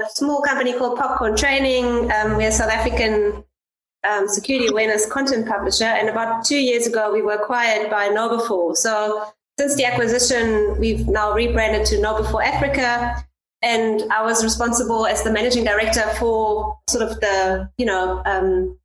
A small company called Popcorn Training. Um, we're a South African um, security awareness content publisher, and about two years ago, we were acquired by KnowBe4. So since the acquisition, we've now rebranded to KnowBe4 Africa, and I was responsible as the managing director for sort of the you know um,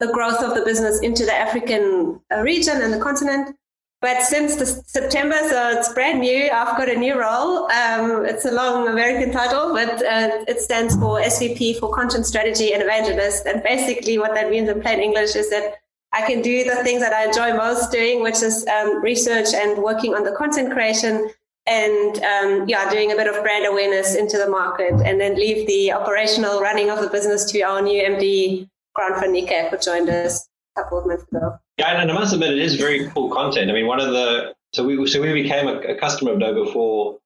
the growth of the business into the African uh, region and the continent. But since the September, so it's brand new. I've got a new role. Um, it's a long American title, but uh, it stands for SVP for Content Strategy and Evangelist. And basically, what that means in plain English is that I can do the things that I enjoy most doing, which is um, research and working on the content creation and um, yeah, doing a bit of brand awareness into the market, and then leave the operational running of the business to our new MD, Grant van Niekerk, who joined us a couple of months ago. Yeah, and I must admit, it is very cool content. I mean, one of the so we so we became a, a customer of KnowBe4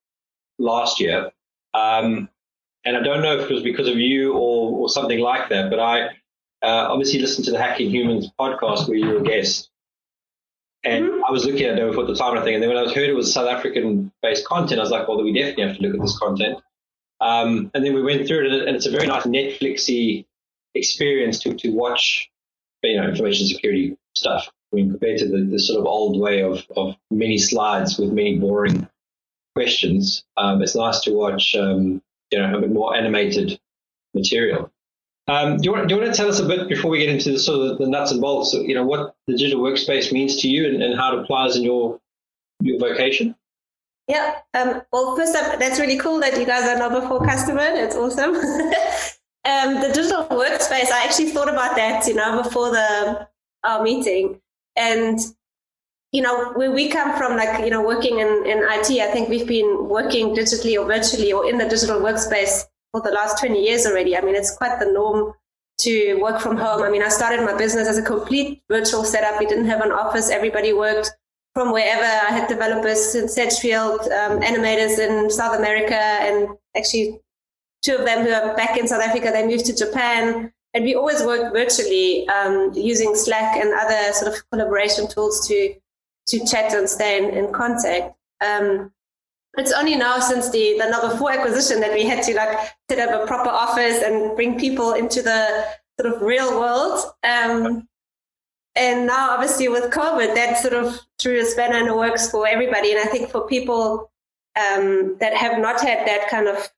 last year, um, and I don't know if it was because of you or, or something like that, but I uh, obviously listened to the Hacking Humans podcast where you were a guest, and mm-hmm. I was looking at KnowBe4 at the time, I think, and then when I heard it was South African-based content, I was like, well, we definitely have to look at this content. Um, and then we went through it, and it's a very nice Netflixy experience to to watch, you know, information security stuff. Mean, compared to the, the sort of old way of, of many slides with many boring questions, um, it's nice to watch, um, you know, a bit more animated material. Um, do, you want, do you want to tell us a bit before we get into the sort of the nuts and bolts, you know, what the digital workspace means to you and, and how it applies in your your vocation? Yeah. Um, well, first up, that's really cool that you guys are KnowBe4 customer. That's awesome. um, the digital workspace, I actually thought about that, you know, before the our meeting. And you know, where we come from, like, you know, working in, in IT, I think we've been working digitally or virtually or in the digital workspace for the last 20 years already. I mean, it's quite the norm to work from home. I mean, I started my business as a complete virtual setup. We didn't have an office. Everybody worked from wherever. I had developers in Sedgefield, um, animators in South America, and actually two of them who are back in South Africa, they moved to Japan. And we always work virtually um, using Slack and other sort of collaboration tools to to chat and stay in, in contact. Um, it's only now since the the KnowBe4 acquisition that we had to like set up a proper office and bring people into the sort of real world. Um, and now, obviously, with COVID, that sort of threw a spanner in the works for everybody. And I think for people um, that have not had that kind of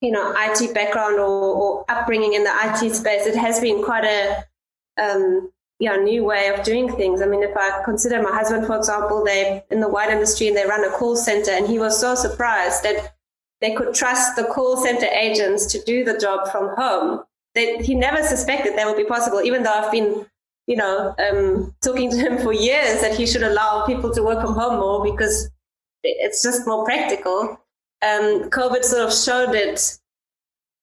you know IT background or, or, upbringing in the IT space, it has been quite a um, yeah new way of doing things. I mean, if I consider my husband, for example, they in the wine industry and they run a call center, and he was so surprised that they could trust the call center agents to do the job from home. That he never suspected that would be possible, even though I've been you know um, talking to him for years that he should allow people to work from home more because it's just more practical um, COVID sort of showed it,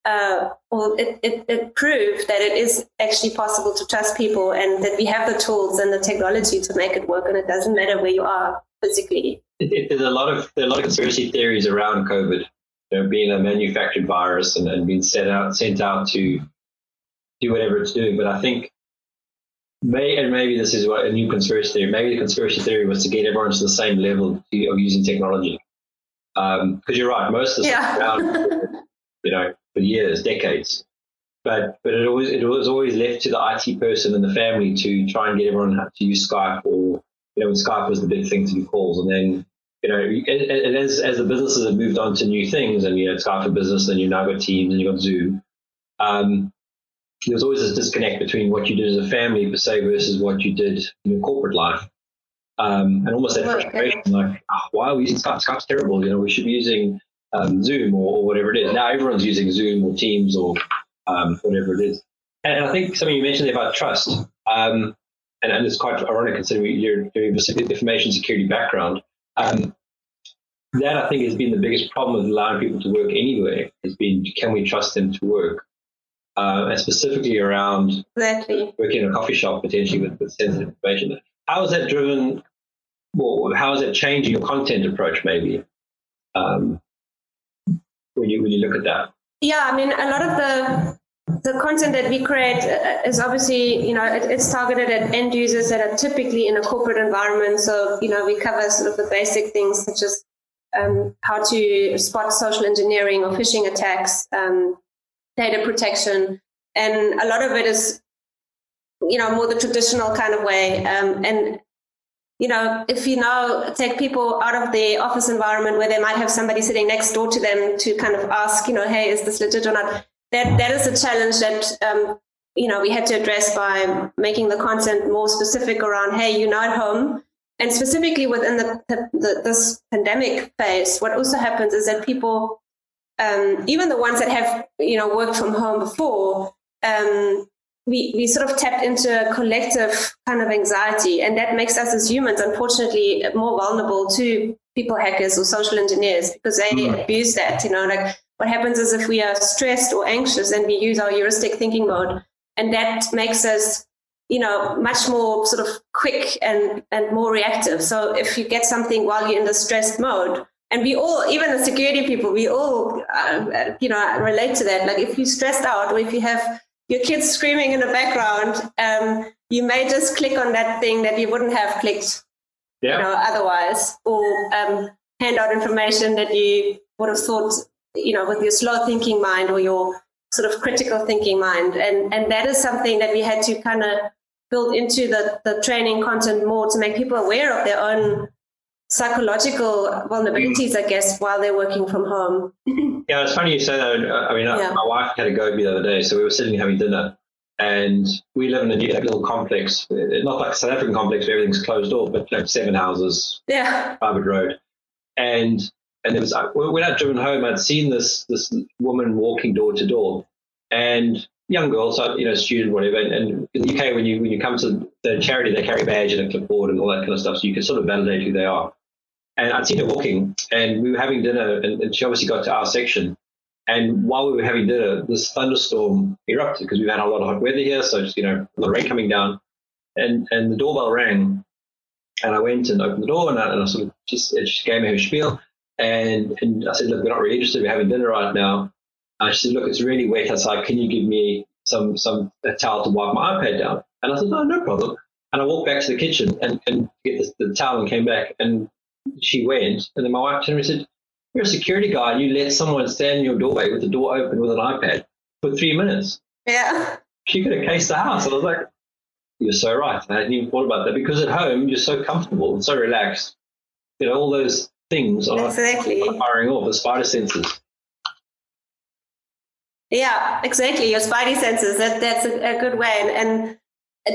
uh, well, it, it, it, proved that it is actually possible to trust people and that we have the tools and the technology to make it work, and it doesn't matter where you are physically. It, there's a lot of there are a lot of conspiracy theories around COVID, you know, being a manufactured virus and, and being sent out sent out to do whatever it's doing. But I think May, and maybe this is what a new conspiracy theory. Maybe the conspiracy theory was to get everyone to the same level of using technology. Because um, you're right, most of the yeah. around, you know, for years, decades. But but it always it was always left to the IT person and the family to try and get everyone to use Skype or you know when Skype was the big thing to do calls, and then you know and, and as as the businesses have moved on to new things, and you know Skype for Business, and you now got Teams, and you got Zoom. Um, there's always this disconnect between what you did as a family per se versus what you did in your corporate life um, and almost that frustration, like, oh, why are we using Skype? Skype's terrible. You know, we should be using um, Zoom or, or, whatever it is. Now everyone's using Zoom or Teams or um, whatever it is. And I think something you mentioned about trust, um, and, and, it's quite ironic considering you're doing the information security background. Um, that I think has been the biggest problem with allowing people to work anywhere. Has been can we trust them to work, uh, and specifically around exactly. working in a coffee shop potentially with, with sensitive information. How is that driven? Well, how is it changing your content approach? Maybe um, when you when you look at that. Yeah, I mean, a lot of the the content that we create uh, is obviously, you know, it, it's targeted at end users that are typically in a corporate environment. So, you know, we cover sort of the basic things such as um, how to spot social engineering or phishing attacks, um, data protection, and a lot of it is, you know, more the traditional kind of way. Um, and you know, if you now take people out of the office environment where they might have somebody sitting next door to them to kind of ask, you know, hey, is this legit or not? That that is a challenge that um, you know we had to address by making the content more specific around, hey, you're not home and specifically within the, the, this pandemic phase, what also happens is that people, um, even the ones that have you know worked from home before, um, we we sort of tapped into a collective kind of anxiety, and that makes us as humans, unfortunately, more vulnerable to people hackers or social engineers because they mm. abuse that. You know, like what happens is if we are stressed or anxious, and we use our heuristic thinking mode, and that makes us you know, much more sort of quick and, and more reactive. So if you get something while you're in the stressed mode, and we all, even the security people, we all, uh, you know, relate to that. Like if you're stressed out or if you have your kids screaming in the background, um, you may just click on that thing that you wouldn't have clicked, yeah. you know, otherwise, or um, hand out information that you would have thought, you know, with your slow thinking mind or your sort of critical thinking mind. And, and that is something that we had to kind of build into the, the training content more to make people aware of their own psychological vulnerabilities, I guess, while they're working from home. yeah, it's funny you say that. I mean, yeah. my wife had a go the other day, so we were sitting having dinner, and we live in a little complex, not like a South African complex where everything's closed off, but like seven houses, yeah, Harvard Road, and and it was uh, when I'd driven home, I'd seen this this woman walking door to door, and young girls, so, you know, student, whatever. And, and, in the UK, when you when you come to the charity, they carry a badge and a clipboard and all that kind of stuff, so you can sort of validate who they are. And I'd seen her walking, and we were having dinner, and, and she obviously got to our section. And while we were having dinner, this thunderstorm erupted because we've had a lot of hot weather here, so just, you know, of rain coming down. And and the doorbell rang, and I went and opened the door, and I, and I sort of just she gave me her spiel, and and I said, look, we're not really interested. We're having dinner right now. And she said, look, it's really wet outside. Can you give me some some a towel to wipe my iPad down? And I said, no, no problem. And I walked back to the kitchen and, and get the, the towel and came back. And she went. And then my wife turned and said, you're a security guard. You let someone stand in your doorway with the door open with an iPad for three minutes. Yeah. She could have cased the house. And I was like, you're so right. I hadn't even thought about that because at home you're so comfortable and so relaxed. You know, all those things are exactly. firing off the spider senses. Yeah, exactly. Your spidey senses. That that's a, a good way. And, and,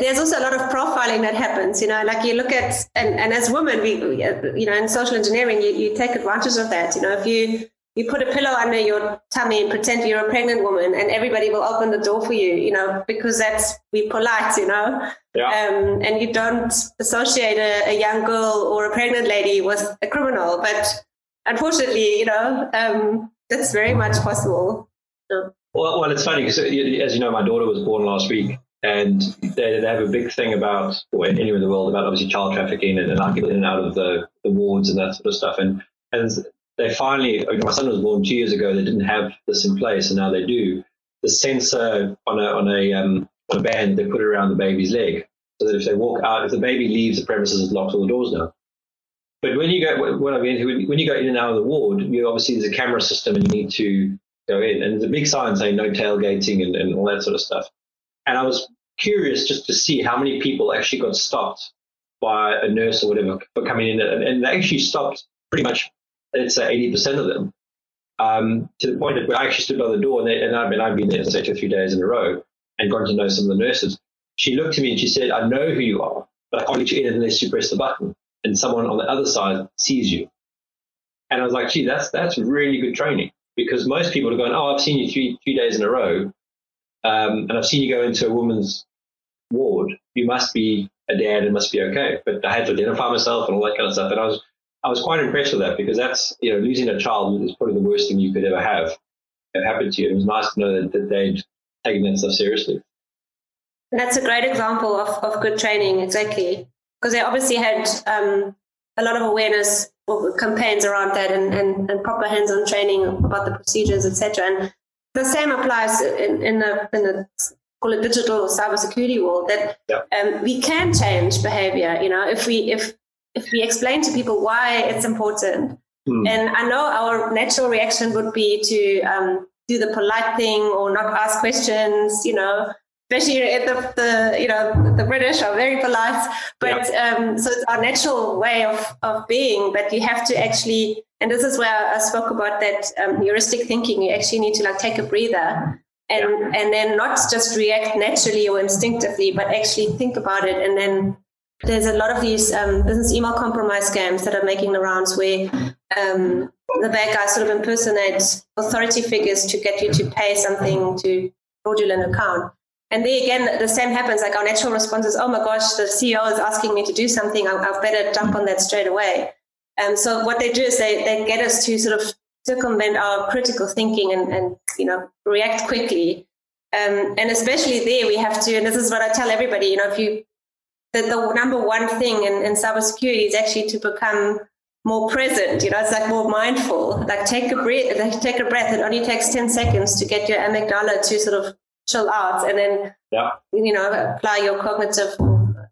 there's also a lot of profiling that happens. You know, like you look at and, and as women, we you know in social engineering, you, you take advantage of that. You know, if you you put a pillow under your tummy and pretend you're a pregnant woman, and everybody will open the door for you. You know, because that's we polite. You know. Yeah. Um, and you don't associate a, a young girl or a pregnant lady with a criminal, but unfortunately, you know, um, that's very much possible. So. Well, well, it's funny because, as you know, my daughter was born last week, and they, they have a big thing about, anywhere in the world, about obviously child trafficking and, and people in and out of the, the wards and that sort of stuff. And and they finally, my son was born two years ago. They didn't have this in place, and now they do. The sensor on a on a um, on a band they put around the baby's leg, so that if they walk out, if the baby leaves the premises, it locks all the doors now. But when you go, what I mean, when you go in and out of the ward, you obviously there's a camera system, and you need to go in. And there's a big sign saying no tailgating and, and all that sort of stuff. And I was curious just to see how many people actually got stopped by a nurse or whatever for coming in. And, and they actually stopped pretty much, let's say 80% of them. Um, to the point that I actually stood by the door and, they, and I've, been, I've been there, say, two or three days in a row and gotten to know some of the nurses. She looked at me and she said, I know who you are, but I can't let you in unless you press the button and someone on the other side sees you. And I was like, gee, that's, that's really good training because most people are going, oh, I've seen you three three days in a row, um, and I've seen you go into a woman's ward. You must be a dad and must be okay. But I had to identify myself and all that kind of stuff. And I was I was quite impressed with that because that's you know losing a child is probably the worst thing you could ever have have happened to you. It was nice to know that, that they'd taken that stuff seriously. That's a great example of, of good training, exactly. Because they obviously had um, a lot of awareness campaigns around that and, and, and proper hands-on training about the procedures, etc. And the same applies in, in the in the call it digital or cybersecurity world that Yeah. um, we can change behavior. You know, if we if if we explain to people why it's important, Hmm. and I know our natural reaction would be to um, do the polite thing or not ask questions. You know, especially the, the you know the British are very polite, but um, so it's our natural way of of being. But you have to actually, and this is where I spoke about that um, heuristic thinking. You actually need to like take a breather. And, and then not just react naturally or instinctively, but actually think about it. And then there's a lot of these um, business email compromise scams that are making the rounds where um, the bad guys sort of impersonate authority figures to get you to pay something to fraudulent account. And there again, the same happens. Like our natural response is, "Oh my gosh, the CEO is asking me to do something. I, I better jump on that straight away." And so what they do is they, they get us to sort of circumvent our critical thinking and, and you know react quickly. Um, and especially there, we have to. And this is what I tell everybody. You know, if you the, the number one thing in, in cybersecurity is actually to become more present. You know, it's like more mindful. Like take a breath. Like take a breath. It only takes ten seconds to get your amygdala to sort of out, and then Yeah. you know apply your cognitive,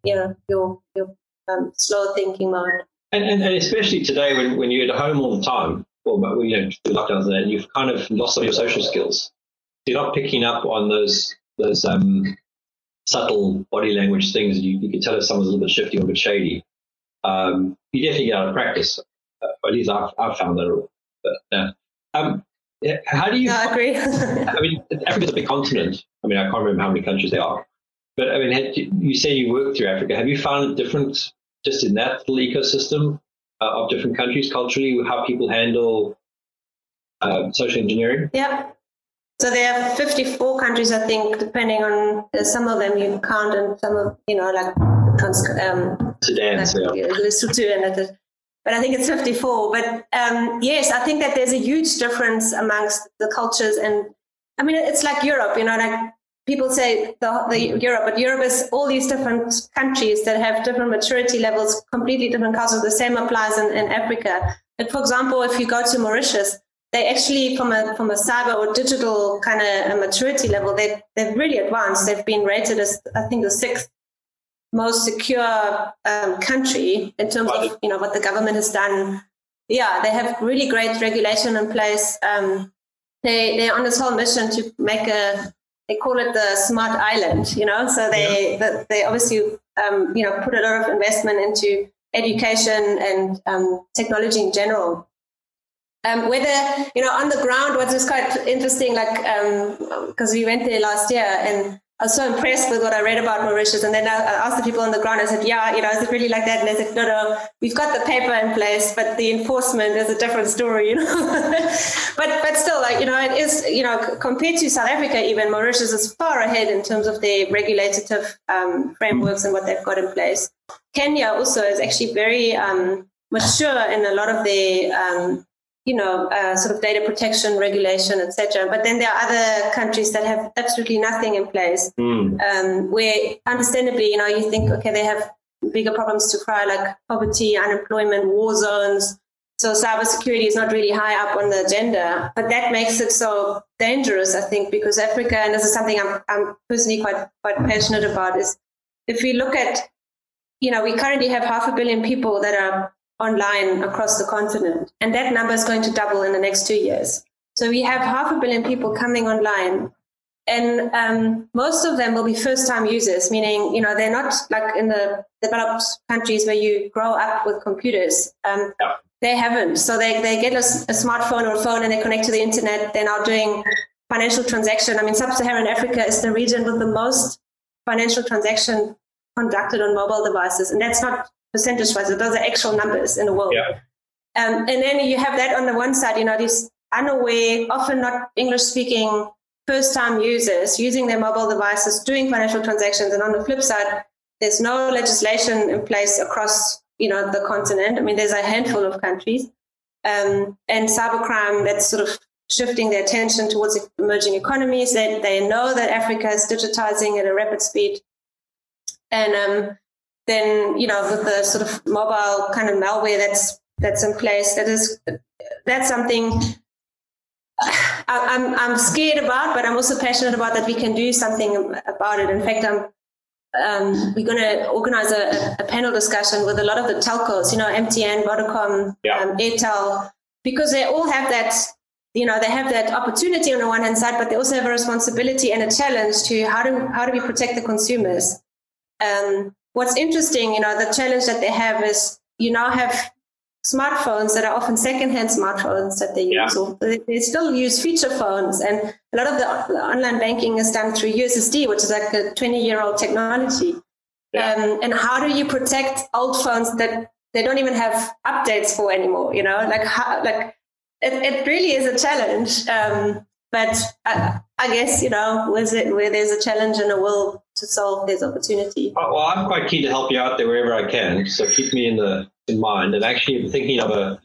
you know, your your um, slow thinking mode. And, and, and especially today when, when you're at home all the time, or but, you know through lockdowns and you've kind of lost some of your social skills. You're not picking up on those those um, subtle body language things. You, you can tell if someone's a little bit shifty or a bit shady. Um, you definitely get out of practice. Uh, at least I've, I've found that. But, uh, um, yeah, how do you? No, I agree. I mean, Africa's a big continent. I mean, I can't remember how many countries there are. But I mean, you, say you work through Africa. Have you found it different just in that little ecosystem uh, of different countries culturally, how people handle uh, social engineering? Yeah. So there are 54 countries, I think, depending on uh, some of them you count, and some of you know like um, Sudan, like, so, yeah. Lesotho and. But I think it's 54. But um, yes, I think that there's a huge difference amongst the cultures, and I mean it's like Europe, you know, like people say the, the Europe, but Europe is all these different countries that have different maturity levels, completely different cultures. The same applies in, in Africa. But for example, if you go to Mauritius, they actually from a from a cyber or digital kind of maturity level, they they're really advanced. They've been rated as I think the sixth most secure um, country in terms of you know what the government has done. Yeah, they have really great regulation in place. Um, they they're on this whole mission to make a they call it the smart island. You know, so they yeah. they obviously um, you know put a lot of investment into education and um, technology in general. Um, whether you know on the ground, what was quite interesting, like because we went there last year, and I was so impressed with what I read about Mauritius. And then I, asked the people on the ground. I said, "Yeah, you know, is it really like that?" And they said, "No, no, we've got the paper in place, but the enforcement is a different story." You know, but but still, like you know, it is you know compared to South Africa, even Mauritius is far ahead in terms of their regulative um, frameworks and what they've got in place. Kenya also is actually very um, mature in a lot of their um, you know, uh, sort of data protection regulation, etc. But then there are other countries that have absolutely nothing in place, mm. um, where understandably, you know, you think, okay, they have bigger problems to cry, like poverty, unemployment, war zones. So cybersecurity is not really high up on the agenda, but that makes it so dangerous, I think, because Africa, and this is something I'm, I'm personally quite quite passionate about, is if we look at, you know, we currently have half a billion people that are online across the continent. And that number is going to double in the next two years. So we have half a billion people coming online. And um, most of them will be first time users, meaning, you know, they're not like in the developed countries where you grow up with computers. Um, yeah. They haven't. So they, they get a, a smartphone or a phone and they connect to the internet. They're now doing financial transaction. I mean, sub-Saharan Africa is the region with the most financial transaction conducted on mobile devices. And that's not percentage wise, those are actual numbers in the world. Yeah. Um, and then you have that on the one side, you know, these unaware, often not English speaking first time users using their mobile devices, doing financial transactions. And on the flip side, there's no legislation in place across you know, the continent. I mean, there's a handful of countries. Um, and cybercrime that's sort of shifting their attention towards emerging economies. They, they know that Africa is digitizing at a rapid speed. And um, then, you know, with the sort of mobile kind of malware that's that's in place, that is that's something I, I'm I'm scared about, but I'm also passionate about that we can do something about it. In fact, I'm um, we're going to organize a, a, panel discussion with a lot of the telcos, you know, MTN, Vodacom, yeah. um, Airtel, because they all have that, you know, they have that opportunity on the one hand side, but they also have a responsibility and a challenge to how do how do we protect the consumers. Um, what's interesting, you know, the challenge that they have is you now have smartphones that are often secondhand smartphones that they use. Yeah. They, still use feature phones, and a lot of the, the, online banking is done through USSD, which is like a 20 year old technology. Yeah. Um, and how do you protect old phones that they don't even have updates for anymore? You know, like how, like it, it really is a challenge. Um, but I, I, guess you know, was it where there's a challenge and a will to solve, there's opportunity. Well, I'm quite keen to help you out there wherever I can. So keep me in the in mind. And actually, I'm thinking of a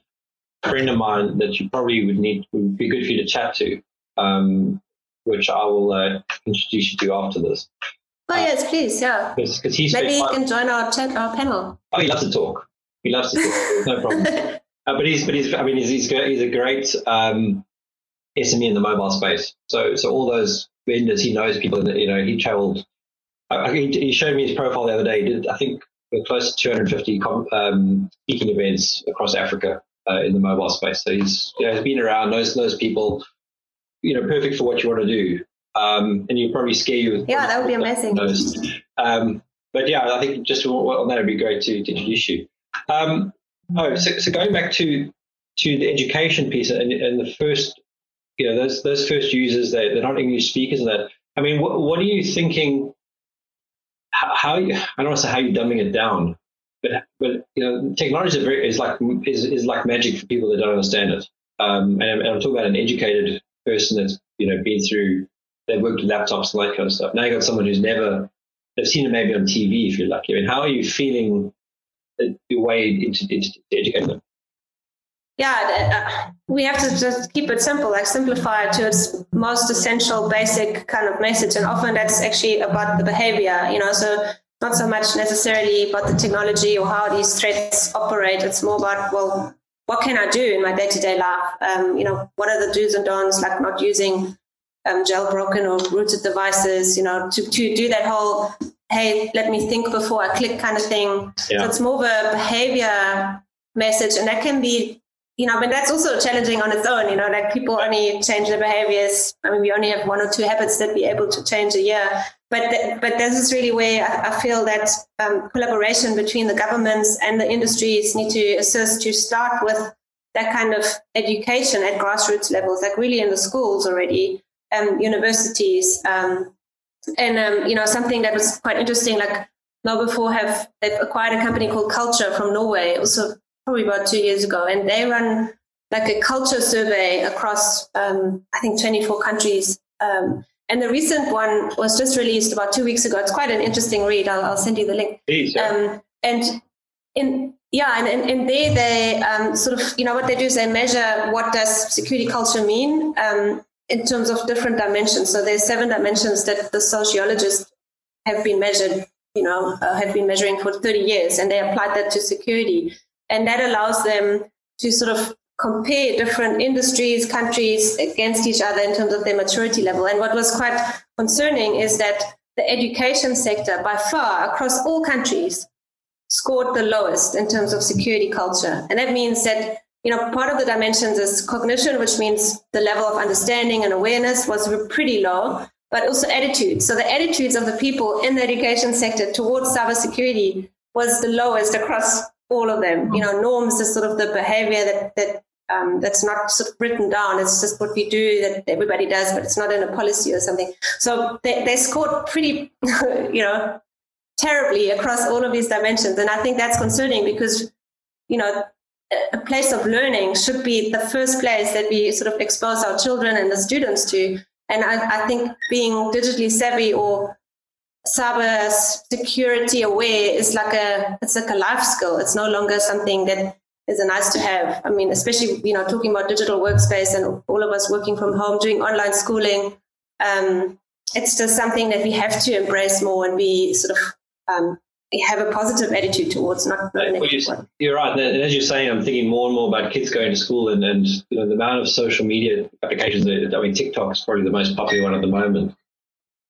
friend of mine that you probably would need would be good for you to chat to, um, which I will uh, introduce you to after this. Oh yes, please, yeah. Because he's maybe he can join our chat, our panel. Oh, he loves to talk. He loves to talk. no problem. uh, but he's but he's I mean he's he's, he's a great um, SME in the mobile space. So so all those vendors he knows people that you know he travelled. He, he showed me his profile the other day. He did I think close to 250 um, speaking events across Africa uh, in the mobile space. So he's, you know, he's been around, knows knows people, you know, perfect for what you want to do. Um, and you probably scare you with yeah, that would be amazing. Um, but yeah, I think just on that would be great to, to introduce you. Um, oh, so, so, going back to to the education piece and, and the first, you know, those those first users, they, they're not English speakers, and that. I mean, what, what are you thinking? how, you, I don't want to say how you're dumbing it down, but but you know, technology is, very, is like is, is like magic for people that don't understand it. Um, and, I'm, and I'm talking about an educated person that's you know been through, they've worked with laptops and that kind of stuff. Now you've got someone who's never, they've seen it maybe on TV if you're lucky. I mean, how are you feeling your way into, into educating them? Yeah, uh, we have to just keep it simple, like simplify it to its most essential, basic kind of message. And often that's actually about the behavior, you know, so not so much necessarily about the technology or how these threats operate. It's more about, well, what can I do in my day to day life? Um, you know, what are the do's and don'ts, like not using um, jailbroken or rooted devices, you know, to, to do that whole, hey, let me think before I click kind of thing. Yeah. So it's more of a behavior message, and that can be you know, but that's also challenging on its own. You know, like people only change their behaviors. I mean, we only have one or two habits that we're able to change a year. But th- but this is really where I, I feel that um, collaboration between the governments and the industries need to assist to start with that kind of education at grassroots levels, like really in the schools already, um, universities, um, and um, you know something that was quite interesting. Like KnowBe4 have they've acquired a company called CLTRe from Norway, also probably about two years ago, and they run like a culture survey across, um, I think, 24 countries. Um, and the recent one was just released about two weeks ago. It's quite an interesting read. I'll, I'll send you the link. Please, yeah. um, and in yeah, and, and, and there they um, sort of, you know, what they do is they measure what does security culture mean um, in terms of different dimensions. So there's seven dimensions that the sociologists have been measured, you know, uh, have been measuring for 30 years, and they applied that to security. And that allows them to sort of compare different industries, countries against each other in terms of their maturity level. And what was quite concerning is that the education sector, by far, across all countries, scored the lowest in terms of security culture. And that means that, you know, part of the dimensions is cognition, which means the level of understanding and awareness was pretty low, but also attitudes. So the attitudes of the people in the education sector towards cybersecurity was the lowest across all of them. You know, norms is sort of the behavior that that um, that's not sort of written down. It's just what we do that everybody does, but it's not in a policy or something. So they, they scored pretty, you know, terribly across all of these dimensions. And I think that's concerning because, you know, a place of learning should be the first place that we sort of expose our children and the students to. And I, I think being digitally savvy or cyber security aware is like a it's like a life skill. It's no longer something that is a nice to have. I mean, especially you know talking about digital workspace and all of us working from home, doing online schooling. Um, it's just something that we have to embrace more and be sort of um, have a positive attitude towards, not, well, you're, you're, right. And as you're saying, I'm thinking more and more about kids going to school and, and you know, the amount of social media applications. That, I mean, TikTok is probably the most popular one at the moment.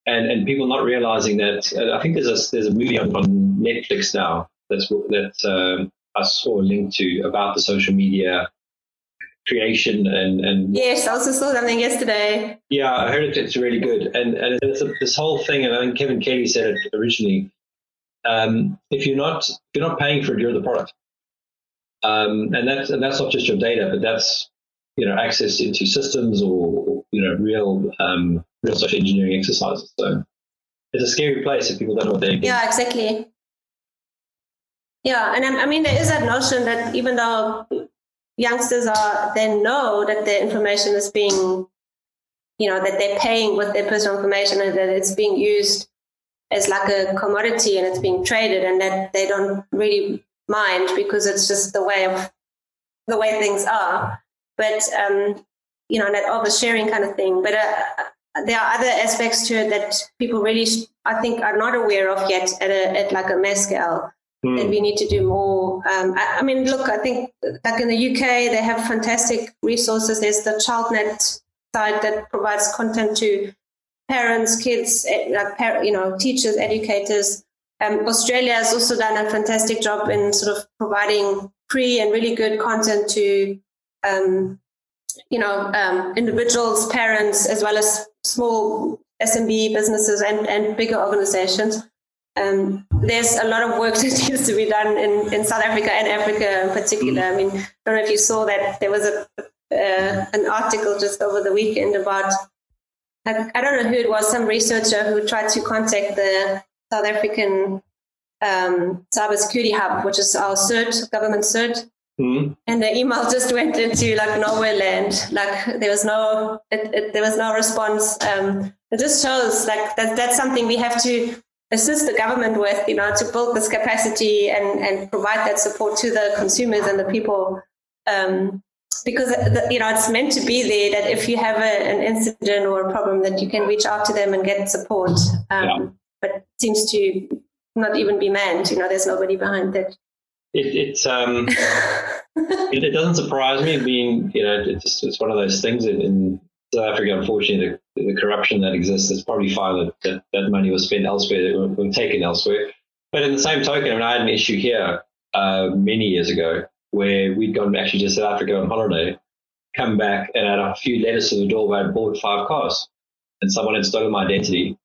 And, and people not realizing that. Uh, I think there's a, there's a movie on, on Netflix now that's, that um, I saw a link to about the social media creation and, and yes, I also saw something yesterday. Yeah, I heard it, it's really good. And, and it's a, this whole thing, and I think Kevin Kelly said it originally um, if you're not if you're not paying for it, you're the product. Um, and that's and that's not just your data, but that's you know access into systems or you know real um, real social engineering exercises. So it's a scary place if people don't know what they're doing. Yeah, exactly. Yeah, and I mean there is that notion that even though youngsters are they know that their information is being you know that they're paying with their personal information and that it's being used as like a commodity and it's being traded and that they don't really mind because it's just the way of the way things are but um, you know that oversharing kind of thing but uh, there are other aspects to it that people really i think are not aware of yet at, a, at like a mass scale mm. that we need to do more um, I, I, mean look i think like in the uk they have fantastic resources there's the childnet site that provides content to parents, kids, eh, like you know, teachers, educators. Um, Australia has also done a fantastic job in sort of providing free and really good content to, um, you know, um, individuals, parents, as well as small SMB businesses and, and bigger organizations. Um, there's a lot of work that needs to be done in, in South Africa and Africa in particular. I mean, I don't know if you saw that there was a uh, an article just over the weekend about I, I, don't know who it was, some researcher who tried to contact the South African um, cybersecurity hub, which is our CERT, government CERT. Mm-hmm. And the email just went into like nowhere land. Like there was no, it, it, there was no response. Um, it just shows like that that's something we have to assist the government with, you know, to build this capacity and, and provide that support to the consumers and the people um, because you know it's meant to be there that if you have a, an incident or a problem that you can reach out to them and get support um, yeah. but it seems to not even be manned you know there's nobody behind that it, it's um it, it, doesn't surprise me being you know it's, it's one of those things in, in South Africa unfortunately the, the, corruption that exists it's probably fine that, that that money was spent elsewhere that was taken elsewhere but in the same token I mean I had an issue here uh, many years ago where we'd gone actually to South Africa on holiday, come back and had a few letters to the door where I'd bought five cars. And someone had stolen my identity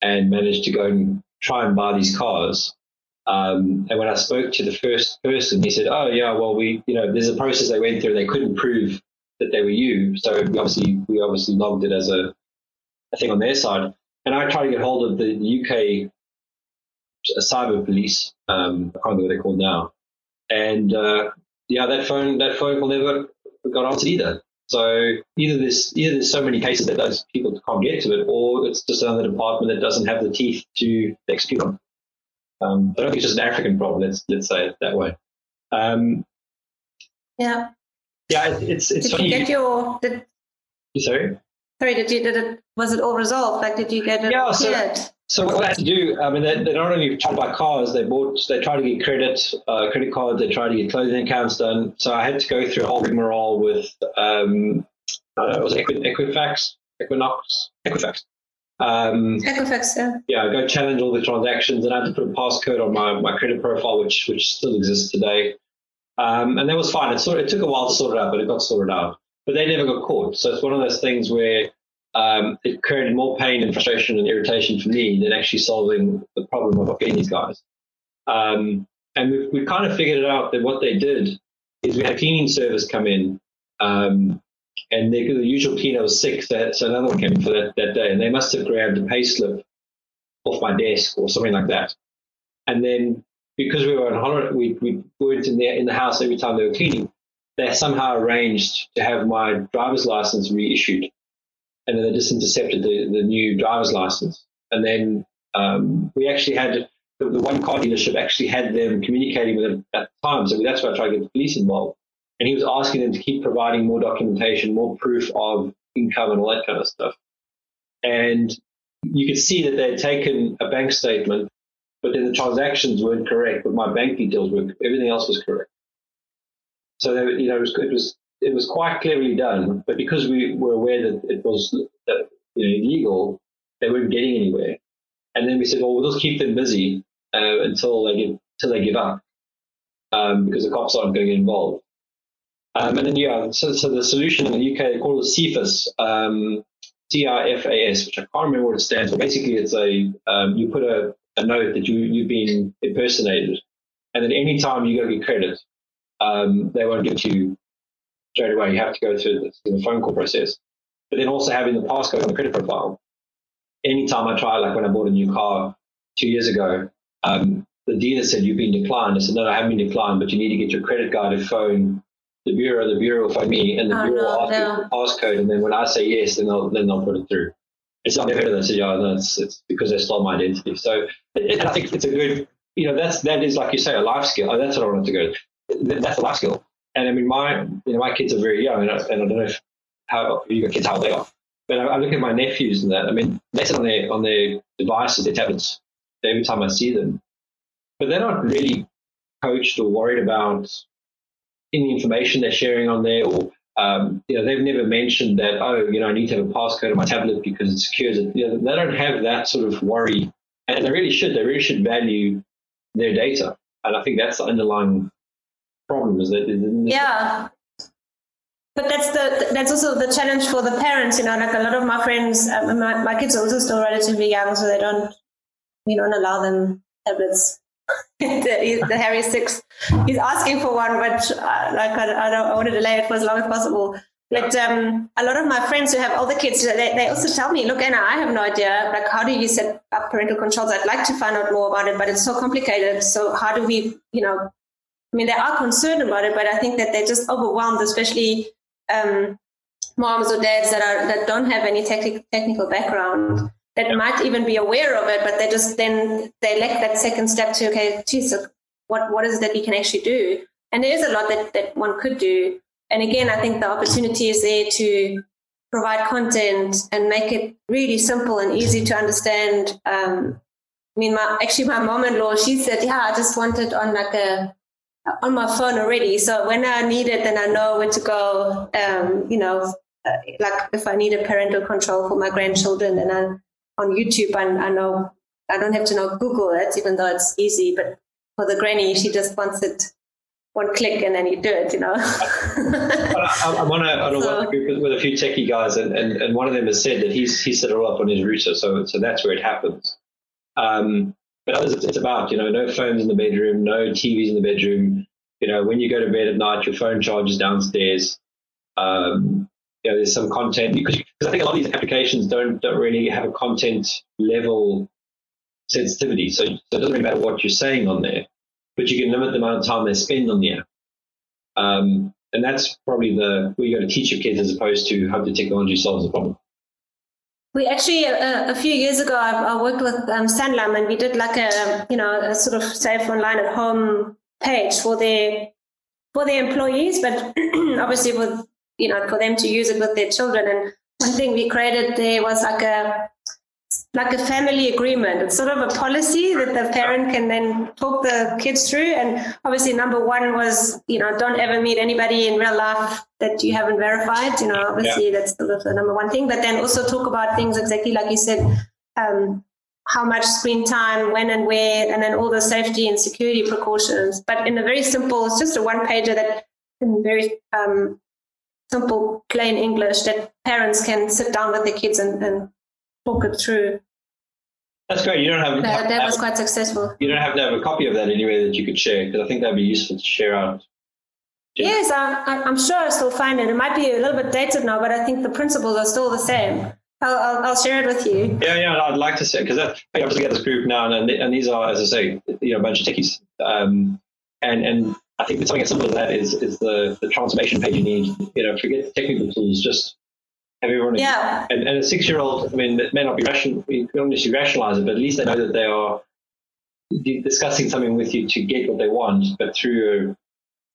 and managed to go and try and buy these cars. Um, and when I spoke to the first person, he said, "Oh yeah, well we, you know, there's a process they went through. They couldn't prove that they were you, so we obviously we obviously logged it as a, a thing on their side." And I tried to get hold of the UK cyber police. Um, I can't remember what they're called now, and uh, yeah, that phone that phone call never got answered either. So either there's either there's so many cases that those people can't get to it, or it's just another department that doesn't have the teeth to execute on. Um, I don't think it's just an African problem. Let's let's say it that way. Um, yeah. Yeah, it's it's. Did funny. you get your? Did, sorry. Sorry, did you did it? Was it all resolved? Like, did you get it yeah, cleared? So, so what they had to do, I mean, they, they not only tried to buy cars, they bought, they tried to get credit, uh, credit cards, they tried to get clothing accounts done. So I had to go through a whole rigmarole with, um, uh, it was Equi- Equifax, Equinox, Equifax. Um, Equifax, yeah. Yeah, go challenge all the transactions, and I had to put a passcode on my, my credit profile, which which still exists today. Um, and that was fine. It, sort of, it took a while to sort it out, but it got sorted out. But they never got caught. So it's one of those things where um, it created more pain and frustration and irritation for me than actually solving the problem of getting these guys. Um, and we we kind of figured it out that what they did is we had a cleaning service come in, um, and they, the usual cleaner was so, so another one came for that, that day, and they must have grabbed a pay slip off my desk or something like that. And then because we were on holiday, we, we weren't in the, in the house every time they were cleaning, they somehow arranged to have my driver's license reissued and then they just intercepted the, the new driver's license. And then Um, we actually had the, the, one car dealership actually had them communicating with them at the time, so that's why I tried to get the police involved. And he was asking them to keep providing more documentation, more proof of income and all that kind of stuff. And you could see that they had taken a bank statement, but then the transactions weren't correct, but my bank details were, everything else was correct. So, they, you know, it was, it was, it was quite cleverly done, but because we were aware that it was you know, illegal, they weren't getting anywhere. And then we said, well, we'll just keep them busy uh, until they give, until they give up, um, because the cops aren't going to get involved. Um, and then yeah, so, so the solution in the UK they call it Cifas, um, which I can't remember what it stands for. Basically, it's a um, you put a, a note that you you've been impersonated, and then any time you go get credit, um, they won't give you straight away. You have to go through the, the phone call process. But then also having the passcode on the credit profile. Anytime I try, like when I bought a new car two years ago, um, the dealer said you've been declined. I said no, I haven't been declined, but you need to get your credit card to phone the bureau, the bureau phone me, and the oh, bureau no, no. the passcode, and then when I say yes, then they'll then they'll put it through. It's not heard of that. Yeah, no, it's, it's because they stole my identity. So it, I think it's a good, you know, that's that is like you say a life skill. Oh, that's what I wanted to go. That's a life skill. And I mean, my you know my kids are very young, and I, and I don't know if how you got kids how they are, but I, I look at my nephews and that. I mean, they sit on their on their devices, their tablets, every time I see them, but they're not really coached or worried about any information they're sharing on there or um, you know, they've never mentioned that, oh, you know, I need to have a passcode on my tablet because it secures it. You know, they don't have that sort of worry. And they really should. They really should value their data. And I think that's the underlying problem is that. Yeah. But that's the that's also the challenge for the parents, you know. Like a lot of my friends, um, my, my kids are also still relatively young, so they don't we don't allow them tablets the, the Harry Six. He's asking for one, but uh, like I, I, don't, I want to delay it for as long as possible. But um, a lot of my friends who have older kids, they, they also tell me, look, Anna, I have no idea. Like, how do you set up parental controls? I'd like to find out more about it, but it's so complicated. So how do we, you know, I mean, they are concerned about it, but I think that they're just overwhelmed, especially um, moms or dads that are that don't have any technical technical background that yep. might even be aware of it, but they just then they lack that second step to okay, geez, what what is it that we can actually do? And there is a lot that, that one could do. And again, I think the opportunity is there to provide content and make it really simple and easy to understand. Um, I mean, my, actually, my mom-in-law, she said, "Yeah, I just want it on like a on my phone already. So when I need it, then I know where to go. Um, you know, uh, like if I need a parental control for my grandchildren, then I on YouTube, and I know I don't have to know Google it, even though it's easy. But for the granny, she just wants it one click and then you do it, you know. I'm on a, on a so, group with a few techie guys, and, and, and one of them has said that he's he set it all up on his router, so so that's where it happens. Um, but others, it's, it's about you know no phones in the bedroom, no TVs in the bedroom. You know, when you go to bed at night, your phone charges downstairs. Um, you know, there's some content because, I think a lot of these applications don't don't really have a content level sensitivity. So, so it doesn't really matter what you're saying on there, but you can limit the amount of time they spend on the app. Um, and that's probably the where you got to teach your kids as opposed to how the technology solves the problem. We actually uh, a few years ago I, I worked with um, Sanlam and we did like a you know a sort of safe online at home page for their for their employees, but obviously with you know, for them to use it with their children. And one thing we created there was like a like a family agreement. It's sort of a policy that the parent can then talk the kids through. And obviously, number one was, you know, don't ever meet anybody in real life that you haven't verified. You know, obviously yeah. that's the, the, number one thing. But then also talk about things exactly like you said, um, how much screen time, when and where, and then all the safety and security precautions. But in a very simple, it's just a one pager that in very um, simple, plain English that parents can sit down with their kids and, and talk it through. That's great. You don't have that, that was quite successful. You don't have to have a copy of that anyway that you could share because I think that'd be useful to share out. Yes, I, am sure I'll still find it. It might be a little bit dated now, but I think the principles are still the same. I'll, I'll, I'll share it with you. Yeah, yeah, I'd like to say because I'm just looking at this group now, and, and these are, as I say, you know, a bunch of techies, um, and and I think something as simple as that is is the, the transformation page you need. You know, forget the technical tools, just have everyone. Yeah. And, and a six-year-old, I mean, it may not be rational, you don't necessarily rationalize it, but at least they know that they are discussing something with you to get what they want, but through a,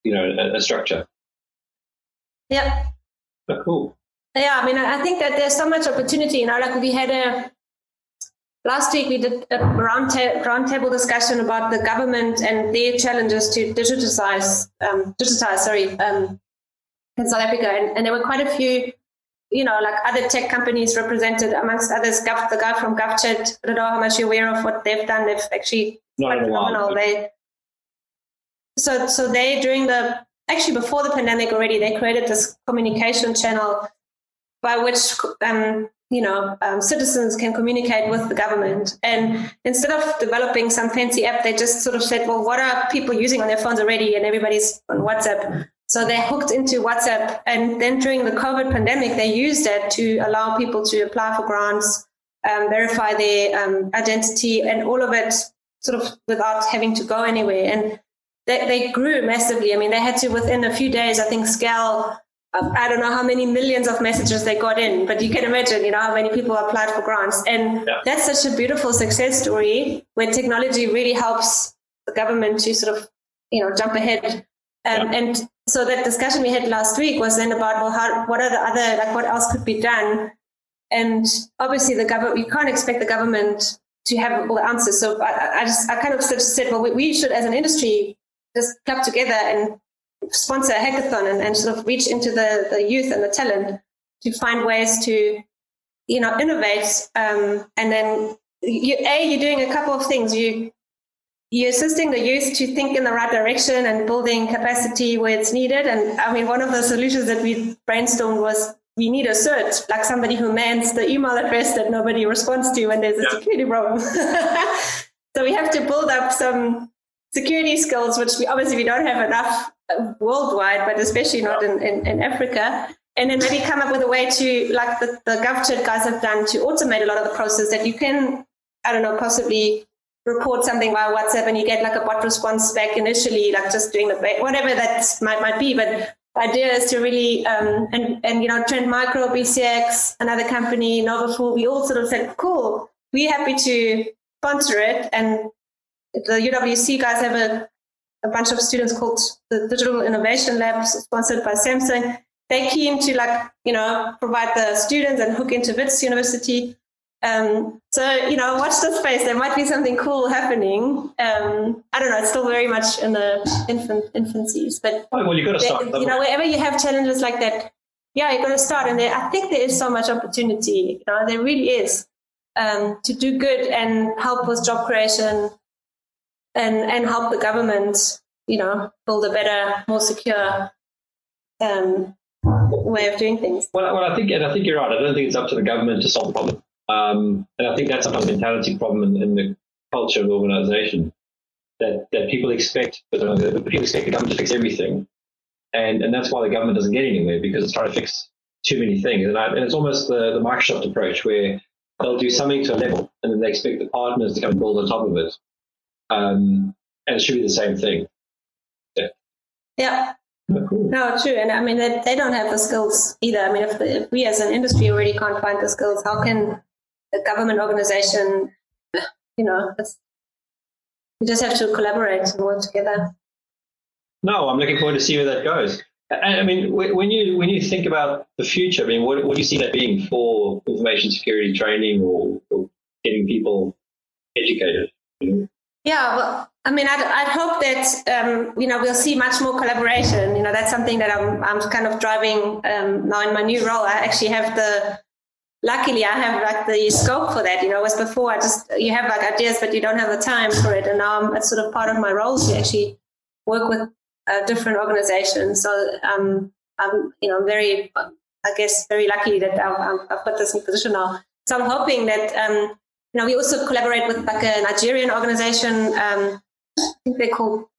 you know, a, a structure. Yeah. But cool. Yeah, I mean, I think that there's so much opportunity. You know, like we had a last week we did a round, ta- round discussion about the government and their challenges to digitize, um, digitize, sorry, um, in South Africa, and, and there were quite a few you know, like other tech companies represented, amongst others, Gov, the guy from GovChat. I don't know how much you're aware of what they've done. They've actually Not quite in a while, phenomenal. They so so they during the actually before the pandemic already they created this communication channel by which um, you know um, citizens can communicate with the government and instead of developing some fancy app they just sort of said well what are people using on their phones already and everybody's on whatsapp so they're hooked into whatsapp and then during the covid pandemic they used that to allow people to apply for grants um, verify their um, identity and all of it sort of without having to go anywhere and they, they grew massively. I mean, they had to within a few days, I think, scale. I don't know how many millions of messages they got in, but you can imagine, you know, how many people applied for grants. And Yeah. that's such a beautiful success story where technology really helps the government to sort of, you know, jump ahead. Um, And so that discussion we had last week was then about, well, how, what are the other, like, what else could be done? And obviously, the government, you can't expect the government to have all the answers. So I, I just, I kind of said, well, we, we should, as an industry, just club together and sponsor a hackathon and, and sort of reach into the, the youth and the talent to find ways to, you know, innovate. Um, and then, you, A, you're doing a couple of things. You, you're assisting the youth to think in the right direction and building capacity where it's needed. And I mean, one of the solutions that we brainstormed was we need a cert, like somebody who mans the email address that nobody responds to when there's a Yeah. security problem. so we have to build up some security skills, which we obviously we don't have enough worldwide, but especially not in, in, in Africa. And then maybe come up with a way to, like the, the GovChat guys have done, to automate a lot of the process that you can, I don't know, possibly report something via WhatsApp and you get like a bot response back initially, like just doing the whatever that might might be. But the idea is to really um, and and you know Trend Micro, BCX, another company, Novafool, we all sort of said, cool, we're happy to sponsor it. And the UWC guys have a a bunch of students called the Digital Innovation Labs, sponsored by Samsung. They're keen to like you know provide the students and hook into Wits University. Um, so you know, watch the space. There might be something cool happening. Um, I don't know. It's still very much in the infant infancies, but Oh, well, you've got to start. you know, wherever you have challenges like that, yeah, you're going to start. And there, I think there is so much opportunity. You know, there really is um, to do good and help with job creation, and and help the government. You know, build a better, more secure um, way of doing things. Well, well, I think, and I think you're right. I don't think it's up to the government to solve the problem. Um, and I think that's a mentality problem in, in the culture of the organisation that that people expect, uh, people expect the government to fix everything, and and that's why the government doesn't get anywhere because it's trying to fix too many things. And, I, and it's almost the, the Microsoft approach where they'll do something to a level, and then they expect the partners to come and build on top of it. Um, and it should be the same thing. Yeah. Oh, cool. No, true. And I mean, they, they don't have the skills either. I mean, if, if we as an industry already can't find the skills, how can a government organization, you know, we just have to collaborate and work together. No, I'm looking forward to see where that goes. I I mean, when you when you think about the future, I mean, what, what do you see that being for information security training or, or getting people educated? You know? Yeah, well, I mean, I'd, I'd hope that, um, you know, we'll see much more collaboration. You know, that's something that I'm, I'm kind of driving um, now in my new role. I actually have the, luckily I have like the scope for that, you know, whereas before I just, you have like ideas, but you don't have the time for it. And now I'm, it's sort of part of my role to actually work with uh, different organizations. So um, I'm, you know, very, I guess, very lucky that I've, I've I've got this new position now. So I'm hoping that, um, you know, we also collaborate with like a Nigerian organization. Um, I think they call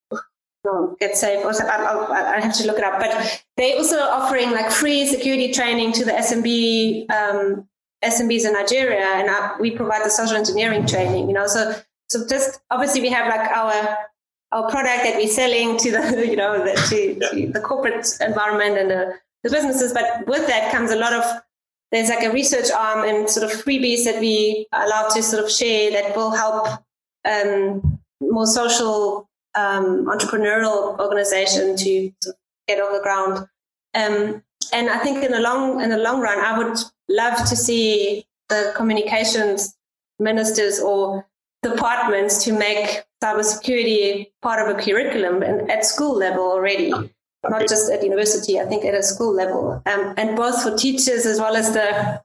Get Safe or I'll, I have to look it up. But they also offering like free security training to the SMB um, SMBs in Nigeria, and uh, we provide the social engineering training. You know, so so just obviously we have like our our product that we're selling to the you know the, to, to the corporate environment and the, the businesses, but with that comes a lot of there's like a research arm and sort of freebies that we allow to sort of share that will help um, more social um, entrepreneurial organization to, get off the ground. Um, and I think in the long in the long run, I would love to see the communications ministers or departments to make cybersecurity part of a curriculum and at school level already, not just at university. I think at a school level, um, and both for teachers as well as the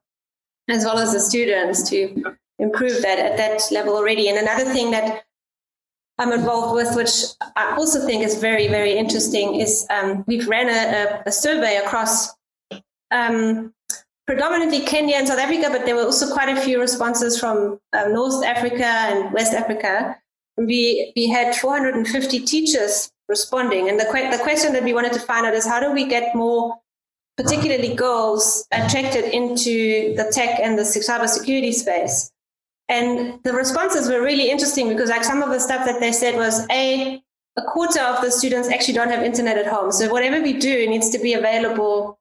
as well as the students to improve that at that level already. And another thing that I'm involved with, which I also think is very, very interesting, is um, we've ran a, a, a survey across um, predominantly Kenya and South Africa, but there were also quite a few responses from uh, North Africa and West Africa. We we had 450 teachers responding, and the que- the question that we wanted to find out is how do we get more, particularly girls, attracted into the tech and the cybersecurity space. And the responses were really interesting because like some of the stuff that they said was a a quarter of the students actually don't have internet at home. So whatever we do needs to be available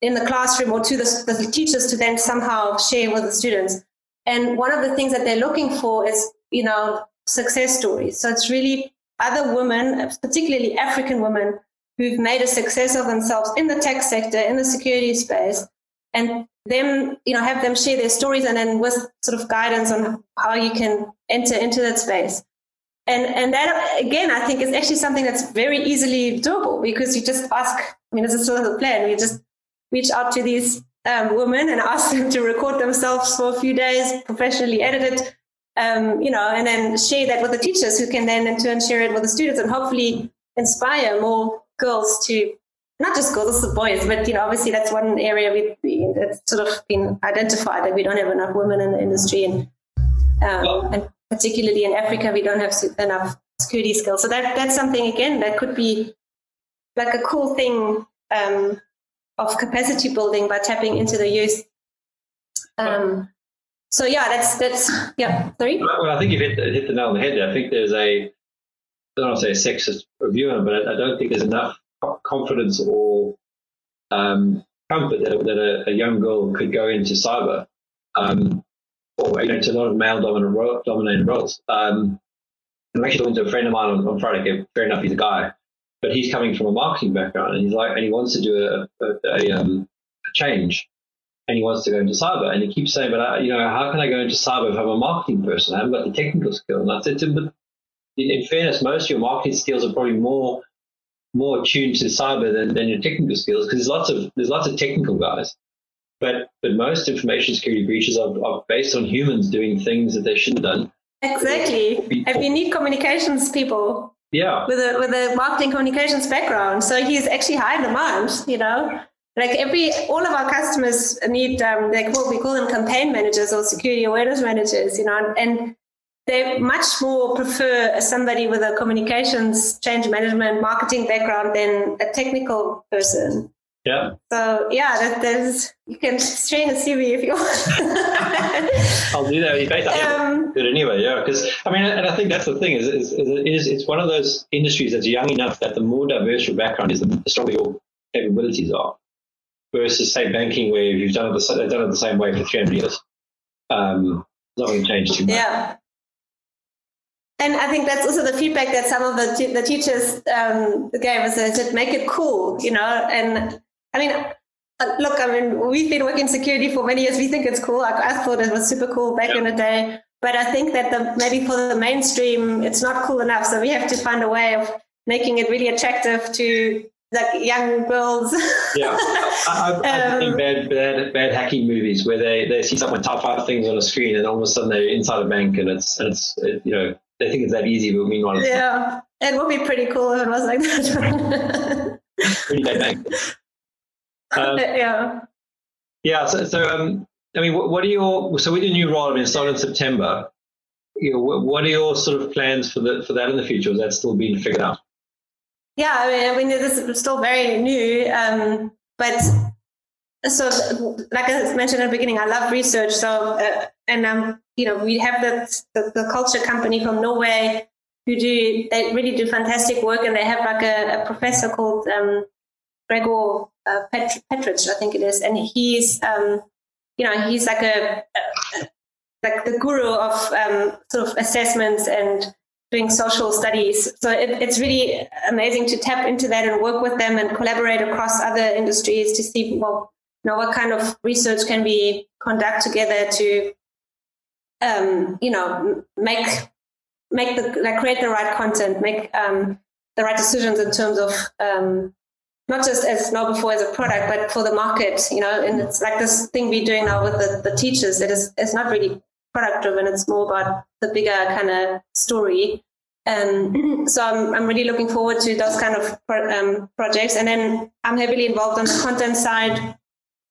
in the classroom or to the, the teachers to then somehow share with the students. And one of the things that they're looking for is, you know, success stories. So it's really other women, particularly African women, who've made a success of themselves in the tech sector, in the security space, and them, you know, have them share their stories and then with sort of guidance on how you can enter into that space. And and that again, I think is actually something that's very easily doable because you just ask. I mean, it's a sort of plan. You just reach out to these um, women and ask them to record themselves for a few days, professionally edited, um, you know, and then share that with the teachers who can then in turn share it with the students and hopefully inspire more girls to not just girls, also boys, but you know, obviously that's one area we, that's sort of been identified that we don't have enough women in the industry, and um, and particularly in Africa, we don't have enough security skills. So that that's something again that could be like a cool thing um, of capacity building by tapping into the youth. Um, so yeah, that's that's yeah. Sorry. Well, I think you've hit the, hit the nail on the head there. I think there's a I don't want to say a sexist review on, but I, don't think there's enough confidence or um, comfort that, that a, a, young girl could go into cyber um, or you know, a lot of male dominant dominated roles. Um, I'm actually talking to a friend of mine on, on Friday. Fair enough, he's a guy but he's coming from a marketing background and he's like, and he wants to do a, a, a, um, a change and he wants to go into cyber. And he keeps saying, but I, you know, how can I go into cyber if I'm a marketing person? I haven't got the technical skill. And I said to him, but in fairness, most of your marketing skills are probably more more tuned to cyber than, than your technical skills because there's lots of there's lots of technical guys. But but most information security breaches are, are based on humans doing things that they shouldn't have done. Exactly. If you need communications people yeah. With a with a marketing communications background. So he's actually high in demand, you know. Like every all of our customers need um like what we call them campaign managers or security awareness managers, you know, and they much more prefer somebody with a communications, change management, marketing background than a technical person. Yeah. So yeah, that, there's you can strain a CV if you want. I'll do that. Basically, um, good anyway. Yeah, because I mean, and I think that's the thing is, is, is it's one of those industries that's young enough that the more diverse your background is, the stronger your capabilities are. Versus say banking, where you've done it the, they've done it the same way for 300 years. Um, not going to change too much. Yeah. And I think that's also the feedback that some of the, the teachers um, gave us. They said, make it cool, you know, and I mean, uh, look, I mean, we've been working security for many years. We think it's cool. I, I thought it was super cool back in the day. But I think that the, maybe for the mainstream, it's not cool enough. So we have to find a way of making it really attractive to like young girls. yeah, I, have um, bad, bad, bad hacking movies where they, they see someone type five things on a screen and all of a sudden they're inside a bank and it's and it's it, you know they think it's that easy, but meanwhile, yeah, it would be pretty cool if it was like that. pretty bad bank. Um, yeah. Yeah. So, so um, I mean, what, what, are your so with your new role? I mean, started in September. You know, what, what, are your sort of plans for the for that in the future? Is that still being figured out? Yeah, I mean, I mean, this is still very new, um, but so like I mentioned at the beginning, I love research. So uh, and um, you know, we have the, the, the culture company from Norway who do they really do fantastic work, and they have like a, a professor called um, Gregor uh, Pet- Petrich, I think it is, and he's um, you know, he's like a, a like the guru of um, sort of assessments and doing social studies. So it, it's really amazing to tap into that and work with them and collaborate across other industries to see well, you know, what kind of research can we conduct together to, um, you know, make make the like create the right content, make um, the right decisions in terms of um, not just as KnowBe4 as a product, but for the market. You know, and it's like this thing we're doing now with the, the teachers. It is it's not really product driven. It's more about the bigger kind of story. Um, so I'm, I'm really looking forward to those kind of pro, um, projects. And then I'm heavily involved on the content side.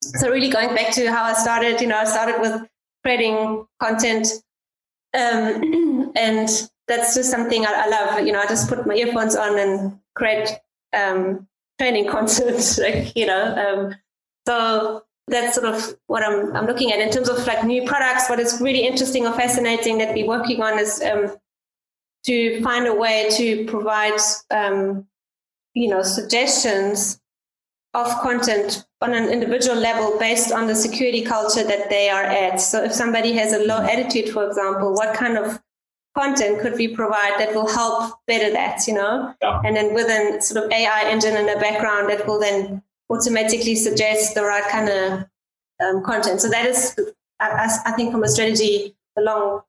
So really going back to how I started, you know, I started with creating content. Um, and that's just something I, I, love. You know, I just put my earphones on and create um, training content, like, you know. Um, so that's sort of what I'm, I'm looking at in terms of like new products. What is really interesting or fascinating that we're working on is um, to find a way to provide, um, you know, suggestions of content on an individual level based on the security culture that they are at. So if somebody has a low attitude, for example, what kind of content could we provide that will help better that, you know? Yeah. And then with a sort of AI engine in the background that will then automatically suggest the right kind of um, content. So that is, I, I, think, from a strategy, the long,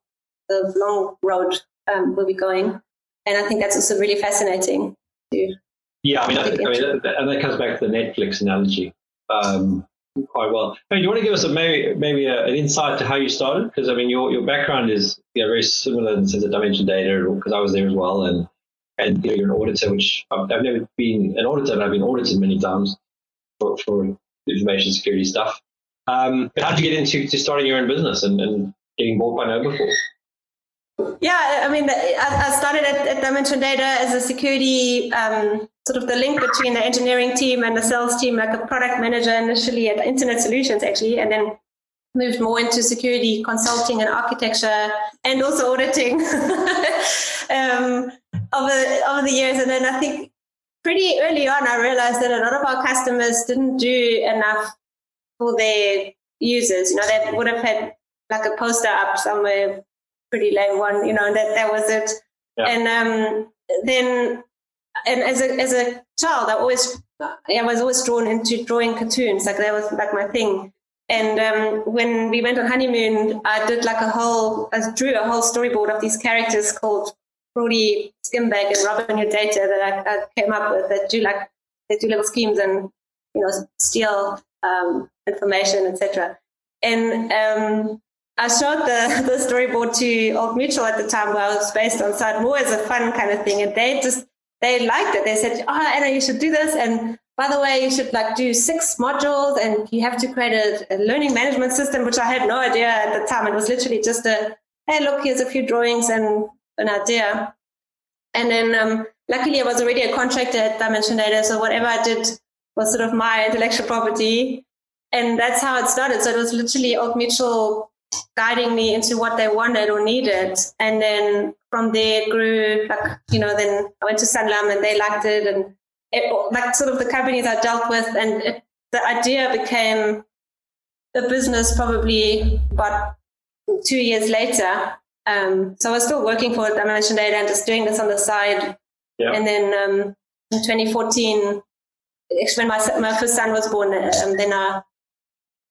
the long road um, we'll be going, and I think that's also really fascinating. To yeah, I mean, I, I mean, that, and that comes back to the Netflix analogy um, quite well. I mean, do you want to give us a, maybe maybe a, an insight to how you started? Because I mean, your your background is you know, very similar in the sense of dimension data, because I was there as well, and and you know, you're an auditor, which I've, I've never been an auditor, but I've been audited many times for, for information security stuff. Um, but how did you get into to starting your own business and, and getting bought by KnowBe4? Yeah, I mean, I started at, at Dimension Data as a security, um, sort of the link between the engineering team and the sales team, like a product manager initially at Internet Solutions, actually, and then moved more into security consulting and architecture and also auditing um, over, over the years. And then I think pretty early on, I realized that a lot of our customers didn't do enough for their users. You know, they would have had like a poster up somewhere, pretty lame one, you know, and that, that was it. Yeah. And um, then, and as a, as a child, I always, I was always drawn into drawing cartoons. Like that was like my thing. And um, when we went on honeymoon, I did like a whole, I drew a whole storyboard of these characters called Brody Skimbag and Robin Data that I, I, came up with that do like they do little schemes and you know steal um, information, etc. And um, I showed the, the storyboard to Old Mutual at the time where I was based on site more as a fun kind of thing, and they just they liked it. They said, "Oh, Anna, you should do this." And by the way, you should like do six modules, and you have to create a, a learning management system, which I had no idea at the time. It was literally just a, "Hey, look, here's a few drawings and an idea. And then um, luckily I was already a contractor at Dimension Data, so whatever I did was sort of my intellectual property. And that's how it started. So it was literally Old Mutual guiding me into what they wanted or needed. And then from there it grew, like, you know, then I went to Sanlam and they liked it. And it, like sort of the companies I dealt with. And it, the idea became a business probably about two years later. Um, so I was still working for Dimension Data and just doing this on the side. Yeah. And then um, in 2014, actually when my, my first son was born, um, then I,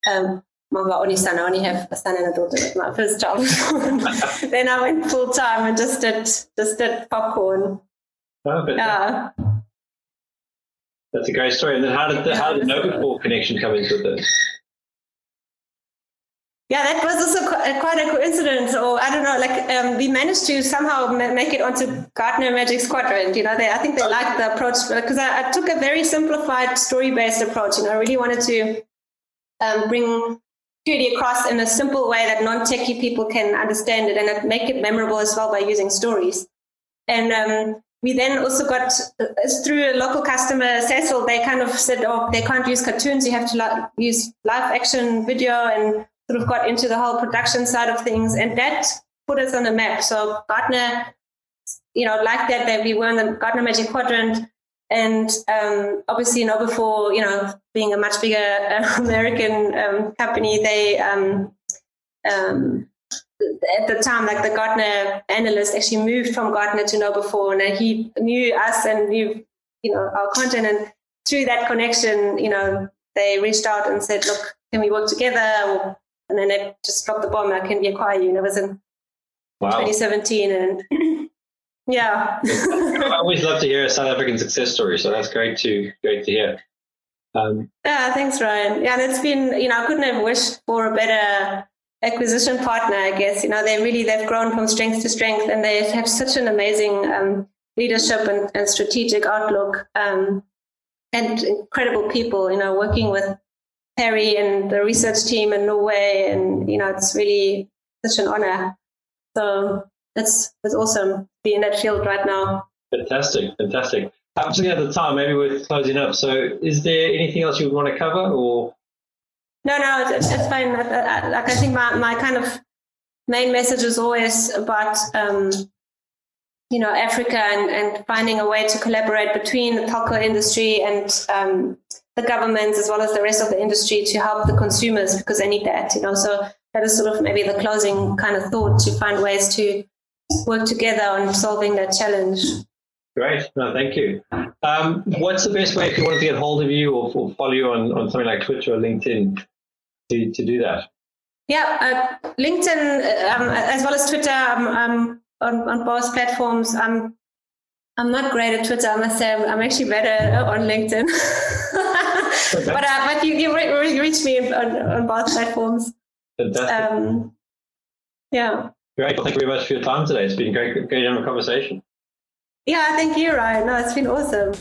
um, my only son, I only have a son and a daughter, my first child then I went full time and just did, just did popcorn. Oh, yeah. That's a great story. And then how did the, how did KnowBe4 connection come into this? Yeah, that was also quite a coincidence, or I don't know. Like um, we managed to somehow make it onto Gartner Magic Quadrant. You know, they, I think they liked the approach because I, I, took a very simplified story-based approach. and I really wanted to um, bring security across in a simple way that non-techie people can understand it and make it memorable as well by using stories. And um, we then also got uh, through a local customer, Cecil. They kind of said, "Oh, they can't use cartoons. You have to li- use live action video and." Sort of got into the whole production side of things, and that put us on the map. So Gartner, you know, like that, that we were in the Gartner Magic Quadrant. And um, obviously, you know, before, you know, being a much bigger uh, American um, company, they, um, um, at the time, like the Gartner analyst actually moved from Gartner to KnowBe4, and he knew us and knew, you know, our content. And through that connection, you know, they reached out and said, look, can we work together? And then they just dropped the bomb. I can acquire you. And it was in wow. 2017. And yeah. I always love to hear a South African success story. So that's great to, great to hear. Um, yeah, thanks, Ryan. Yeah, and it's been, you know, I couldn't have wished for a better acquisition partner, I guess. You know, they really, they've grown from strength to strength and they have such an amazing um, leadership and, and, strategic outlook um, and incredible people, you know, working with Harry and the research team in Norway. And, you know, it's really such an honor. So it's, it's awesome to be in that field right now. Fantastic, fantastic. I'm just at the time, maybe we're closing up. So is there anything else you would want to cover or? No, no, it's, it's fine. Like I think my, my kind of main message is always about, um, you know, Africa and, and finding a way to collaborate between the telco industry and um, the governments as well as the rest of the industry to help the consumers because they need that, you know. So that is sort of maybe the closing kind of thought to find ways to work together on solving that challenge. Great. No, thank you. Um, what's the best way if you want to get hold of you or, or follow you on, on something like Twitter or LinkedIn to, to do that? Yeah, uh, LinkedIn um, as well as Twitter. I'm, I'm on, on both platforms. I'm I'm not great at Twitter. I must say I'm, I'm actually better on LinkedIn. but uh, but you you reach me on, on both platforms. Fantastic. Um, yeah. Great. Well, thank you very much for your time today. It's been a great, great conversation. Yeah, thank you, Ryan. No, it's been awesome.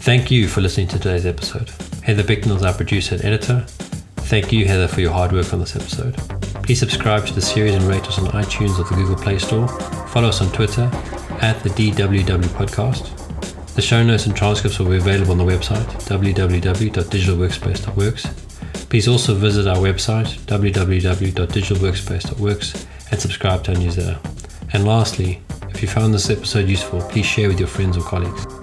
Thank you for listening to today's episode. Heather Bicknell is our producer and editor. Thank you, Heather, for your hard work on this episode. Please subscribe to the series and rate us on iTunes or the Google Play Store. Follow us on Twitter at the DWW Podcast. The show notes and transcripts will be available on the website www.digitalworkspace.works. Please also visit our website www.digitalworkspace.works and subscribe to our newsletter. And lastly, if you found this episode useful, please share with your friends or colleagues.